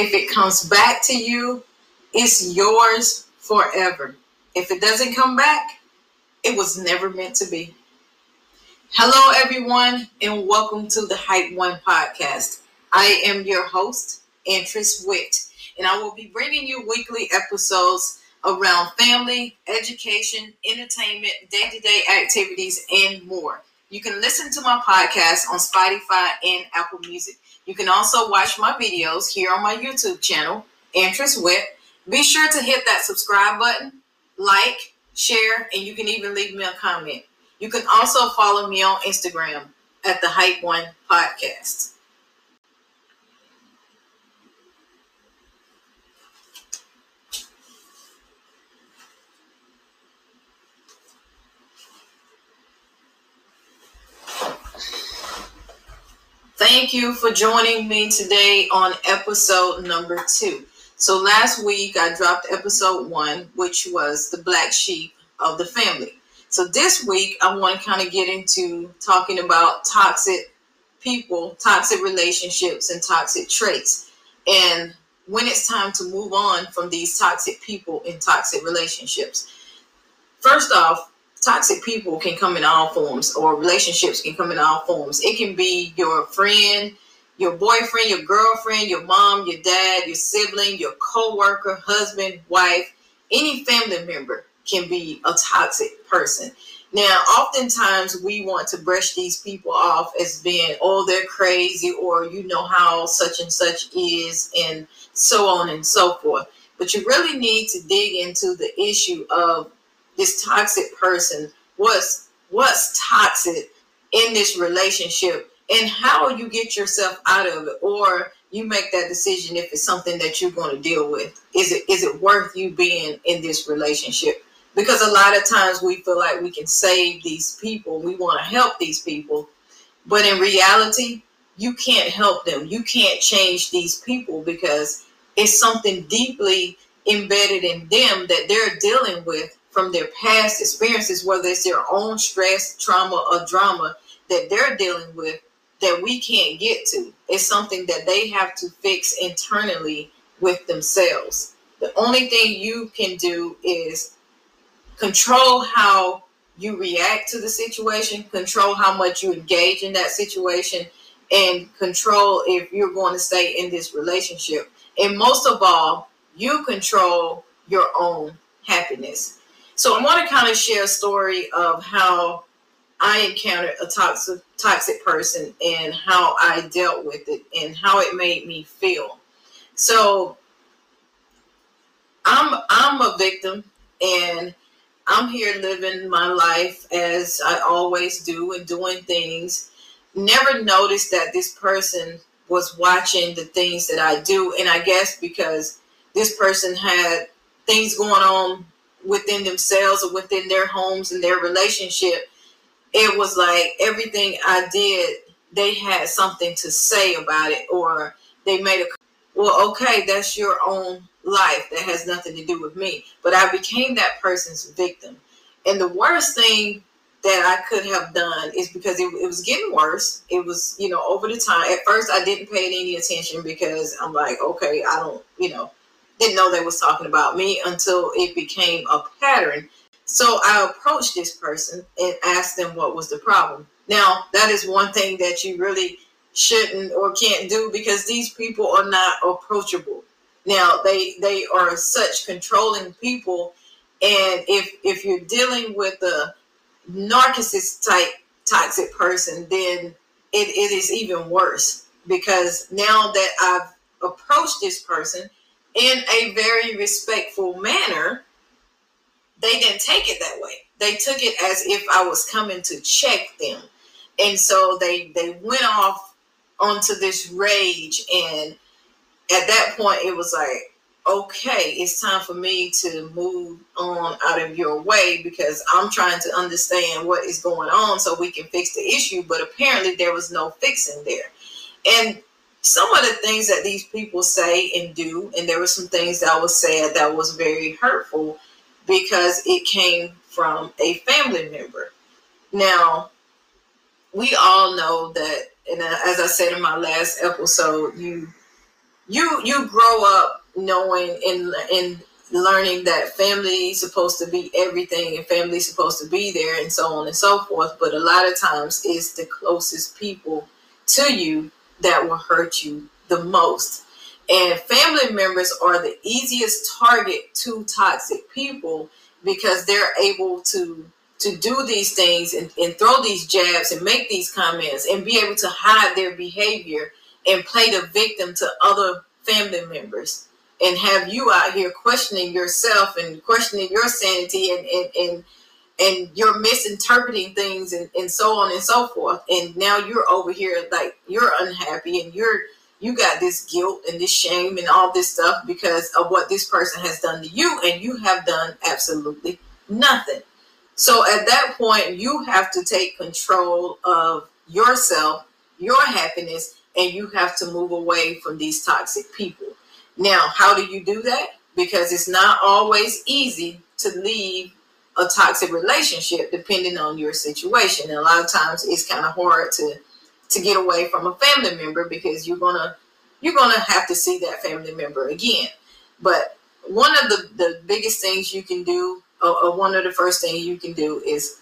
If it comes back to you, it's yours forever. If it doesn't come back, it was never meant to be. Hello, everyone, and welcome to the Hype One podcast. I am your host, Interest Witt, and I will be bringing you weekly episodes around family, education, entertainment, day to day activities, and more. You can listen to my podcast on Spotify and Apple Music. You can also watch my videos here on my YouTube channel, Interest Witt. Be sure to hit that subscribe button, like, share, and you can even leave me a comment. You can also follow me on Instagram at the Hype One Podcast. Thank you for joining me today on episode number two. So, last week I dropped episode one, which was the black sheep of the family. So, this week I want to kind of get into talking about toxic people, toxic relationships, and toxic traits. And when it's time to move on from these toxic people and toxic relationships. First off, toxic people can come in all forms or relationships can come in all forms. It can be your friend your boyfriend your girlfriend your mom your dad your sibling your co-worker husband wife any family member can be a toxic person. Now oftentimes we want to brush these people off as being oh they're crazy or you know how such and such is and so on and so forth. But you really need to dig into the issue of this toxic person what's what's toxic in this relationship? And how you get yourself out of it or you make that decision if it's something that you're going to deal with? Is it is it worth you being in this relationship? Because a lot of times we feel like we can save these people we want to help these people but in reality you can't help them. You can't change these people because it's something deeply embedded in them that they're dealing with from their past experiences, whether it's their own stress, trauma, or drama that they're dealing with that we can't get to. It's something that they have to fix internally with themselves. The only thing you can do is control how you react to the situation, control how much you engage in that situation, and control if you're going to stay in this relationship. And most of all, you control your own happiness. So I want to kind of share a story of how I encountered a toxic toxic person and how I dealt with it and how it made me feel. So I'm I'm a victim and I'm here living my life as I always do and doing things. Never noticed that this person was watching the things that I do. And I guess because this person had things going on within themselves or within their homes and their relationship, it was like everything I did, they had something to say about it, or they made a well, okay, that's your own life. That has nothing to do with me. But I became that person's victim. And the worst thing that I could have done is because it, it, was getting worse. It was, you know, over the time. At first, I didn't pay any attention because I'm like, okay, I don't, you know, didn't know they was talking about me until it became a pattern. So I approached this person and asked them what was the problem. Now, that is one thing that you really shouldn't or can't do because these people are not approachable. Now, they they are such controlling people and if if you're dealing with a narcissist type toxic person, then it, it is even worse because now that I've approached this person in a very respectful manner, they didn't take it that way. They took it as if I was coming to check them. And so they they went off onto this rage and at that point it was like okay it's time for me to move on out of your way because i'm trying to understand what is going on so we can fix the issue but apparently there was no fixing there and some of the things that these people say and do, and there were some things that was said that was very hurtful because it came from a family member. Now, we all know that and as I said in my last episode, you you you grow up knowing and and learning that family is supposed to be everything and family is supposed to be there and so on and so forth. But a lot of times it's the closest people to you that will hurt you the most. And family members are the easiest target to toxic people because they're able to to do these things and, and throw these jabs and make these comments and be able to hide their behavior and play the victim to other family members and have you out here questioning yourself and questioning your sanity and and and, and you're misinterpreting things and, and so on and so forth and now you're over here like you're unhappy and you're you got this guilt and this shame and all this stuff because of what this person has done to you, and you have done absolutely nothing. So at that point, you have to take control of yourself, your happiness, and you have to move away from these toxic people. Now, how do you do that? Because it's not always easy to leave a toxic relationship depending on your situation. And a lot of times it's kind of hard to to get away from a family member because you're gonna you're gonna have to see that family member again. But one of the, the biggest things you can do, or, or one of the first things you can do is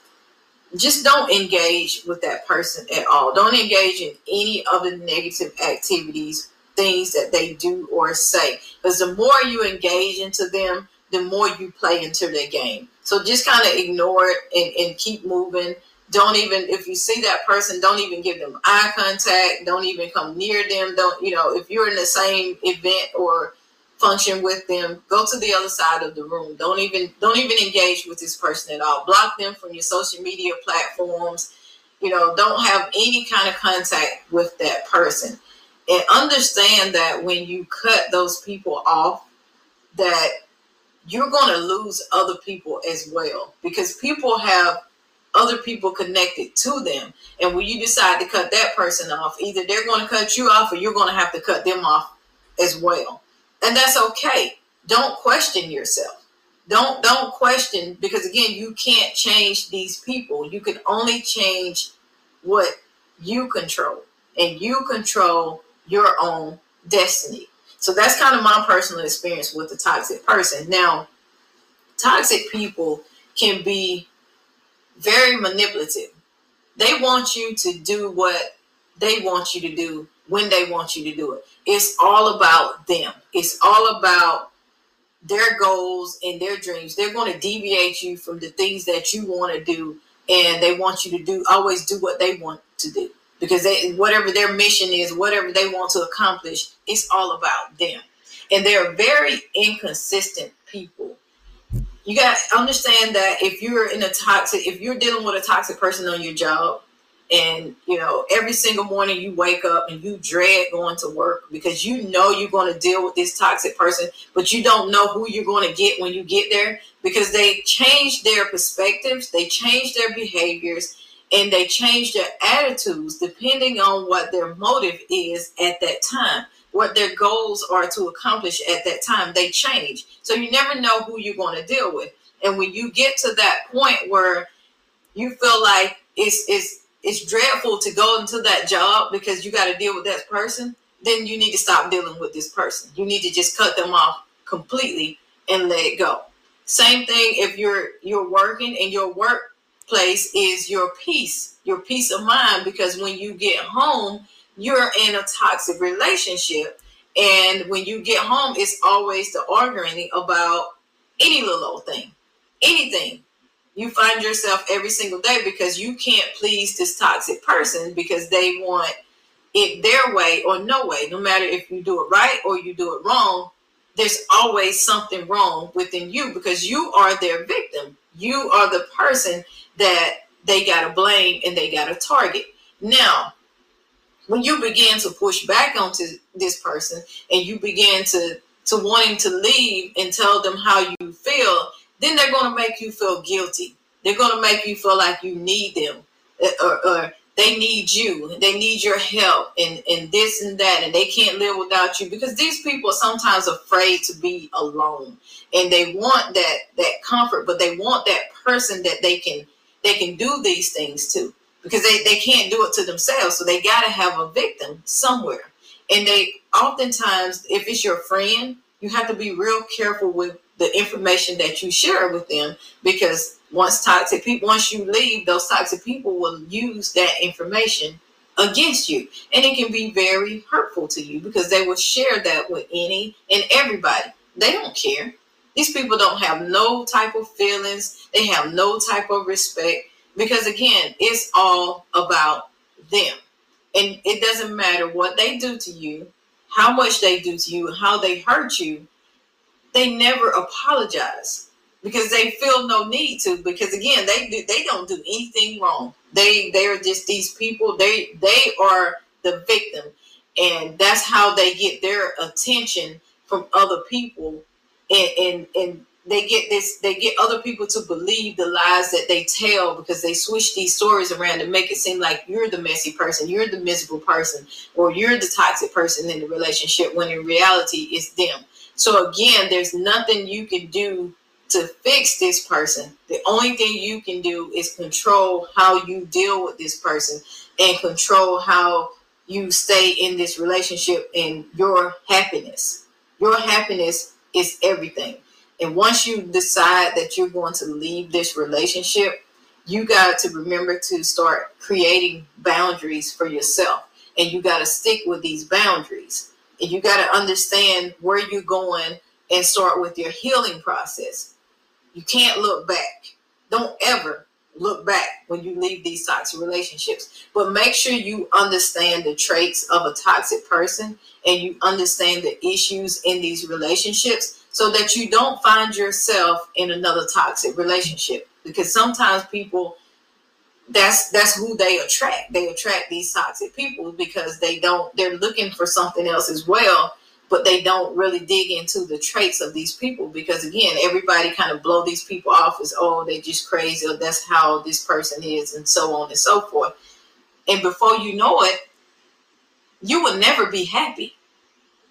just don't engage with that person at all. Don't engage in any of the negative activities, things that they do or say. Because the more you engage into them, the more you play into their game. So just kind of ignore it and, and keep moving. Don't even if you see that person don't even give them eye contact. Don't even come near them. Don't you know if you're in the same event or function with them go to the other side of the room. Don't even don't even engage with this person at all. Block them from your social media platforms. You know don't have any kind of contact with that person. And understand that when you cut those people off that you're going to lose other people as well because people have other people connected to them. And when you decide to cut that person off, either they're going to cut you off or you're going to have to cut them off as well. And that's okay. Don't question yourself. Don't don't question because again, you can't change these people. You can only change what you control. And you control your own destiny. So that's kind of my personal experience with the toxic person. Now, toxic people can be very manipulative. They want you to do what they want you to do when they want you to do it. It's all about them. It's all about their goals and their dreams. They're going to deviate you from the things that you want to do and they want you to do always do what they want to do because they whatever their mission is, whatever they want to accomplish, it's all about them. And they're very inconsistent people you got to understand that if you're in a toxic, if you're dealing with a toxic person on your job, and you know every single morning you wake up and you dread going to work because you know you're going to deal with this toxic person, but you don't know who you're going to get when you get there because they change their perspectives, they change their behaviors, and they change their attitudes depending on what their motive is at that time what their goals are to accomplish at that time. They change. So you never know who you're going to deal with. And when you get to that point where you feel like it's it's it's dreadful to go into that job because you got to deal with that person, then you need to stop dealing with this person. You need to just cut them off completely and let it go. Same thing if you're you're working and your workplace is your peace, your peace of mind because when you get home, you're in a toxic relationship. And when you get home, it's always the arguing about any little old thing, anything. You find yourself every single day because you can't please this toxic person because they want it their way or no way. No matter if you do it right or you do it wrong, there's always something wrong within you because you are their victim. You are the person that they got to blame and they got to target. Now, when you begin to push back onto this person and you begin to to wanting to leave and tell them how you feel, then they're going to make you feel guilty. They're going to make you feel like you need them eh, or, or they need you. They need your help and, and this and that. And they can't live without you because these people are sometimes afraid to be alone and they want that, that comfort, but they want that person that they can, they can do these things to because they, they can't do it to themselves. So they got to have a victim somewhere. And they oftentimes, if it's your friend, you have to be real careful with the information that you share with them because once toxic people, once you leave, those toxic people will use that information against you. And it can be very hurtful to you because they will share that with any and everybody. They don't care. These people don't have no type of feelings, they have no type of respect because, again, it's all about them. And it doesn't matter what they do to you, how much they do to you, how they hurt you, they never apologize because they feel no need to because again they do, they don't do anything wrong. They they're just these people. They they are the victim. And that's how they get their attention from other people. And and, and they get this they get other people to believe the lies that they tell because they switch these stories around to make it seem like you're the messy person you're the miserable person or you're the toxic person in the relationship when in reality it's them so again there's nothing you can do to fix this person the only thing you can do is control how you deal with this person and control how you stay in this relationship and your happiness your happiness is everything and once you decide that you're going to leave this relationship, you got to remember to start creating boundaries for yourself. And you got to stick with these boundaries. And you got to understand where you're going and start with your healing process. You can't look back. Don't ever look back when you leave these toxic relationships. But make sure you understand the traits of a toxic person and you understand the issues in these relationships so that you don't find yourself in another toxic relationship because sometimes people that's that's who they attract they attract these toxic people because they don't they're looking for something else as well but they don't really dig into the traits of these people because again everybody kind of blow these people off as oh they're just crazy or that's how this person is and so on and so forth and before you know it you will never be happy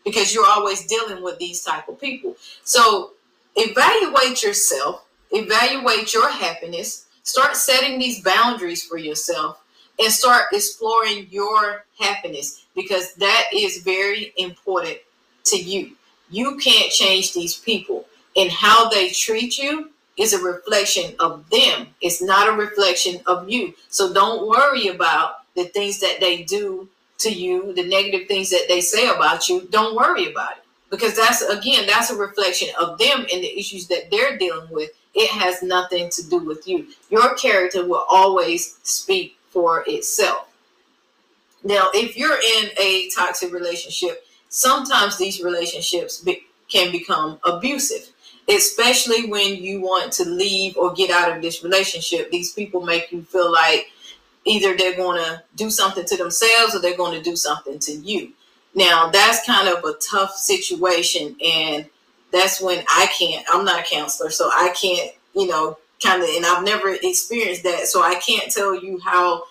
because you're always dealing with these type of people. So evaluate yourself, evaluate your happiness, start setting these boundaries for yourself and start exploring your happiness because that is very important to you. You can't change these people and how they treat you is a reflection of them. It's not a reflection of you. So don't worry about the things that they do to you, the negative things that they say about you, don't worry about it. Because that's, again, that's a reflection of them and the issues that they're dealing with. It has nothing to do with you. Your character will always speak for itself. Now, if you're in a toxic relationship, sometimes these relationships be, can become abusive, especially when you want to leave or get out of this relationship. These people make you feel like either they're going to do something to themselves or they're going to do something to you. Now, that's kind of a tough situation. And that's when I can't, I'm not a counselor, so I can't, you know, kind of, and I've never experienced that. So I can't tell you how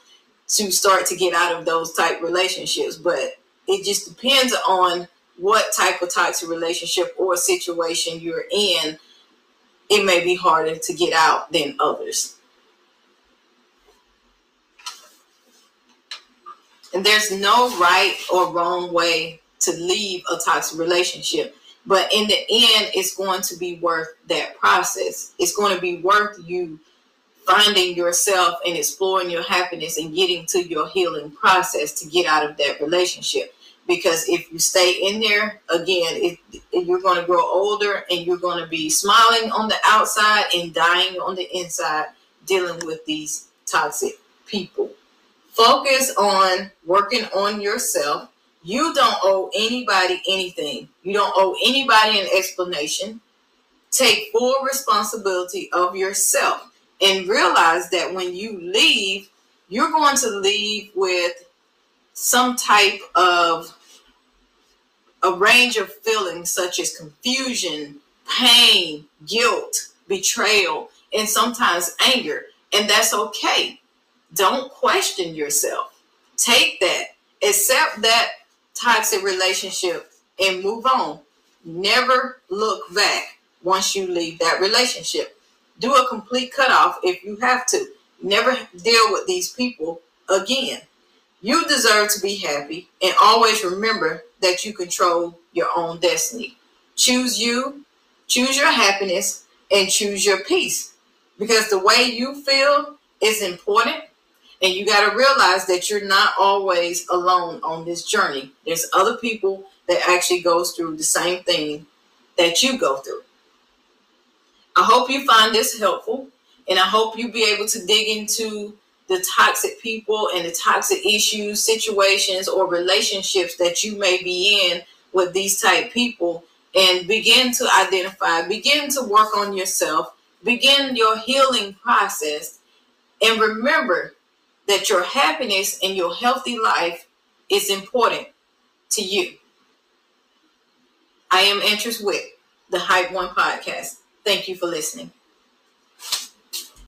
to start to get out of those type relationships. But it just depends on what type of toxic relationship or situation you're in. It may be harder to get out than others. And there's no right or wrong way to leave a toxic relationship. But in the end, it's going to be worth that process. It's going to be worth you finding yourself and exploring your happiness and getting to your healing process to get out of that relationship. Because if you stay in there, again, it, you're going to grow older and you're going to be smiling on the outside and dying on the inside, dealing with these toxic people. Focus on working on yourself. You don't owe anybody anything. You don't owe anybody an explanation. Take full responsibility of yourself and realize that when you leave, you're going to leave with some type of a range of feelings such as confusion, pain, guilt, betrayal, and sometimes anger. And that's okay. Don't question yourself. Take that, accept that toxic relationship, and move on. Never look back once you leave that relationship. Do a complete cutoff if you have to. Never deal with these people again. You deserve to be happy and always remember that you control your own destiny. Choose you, choose your happiness, and choose your peace. Because the way you feel is important. And you got to realize that you're not always alone on this journey. There's other people that actually goes through the same thing that you go through. I hope you find this helpful and I hope you be able to dig into the toxic people and the toxic issues, situations, or relationships that you may be in with these type people and begin to identify, begin to work on yourself, begin your healing process, and remember that your happiness and your healthy life is important to you. I am Interest with the Hype One podcast. Thank you for listening.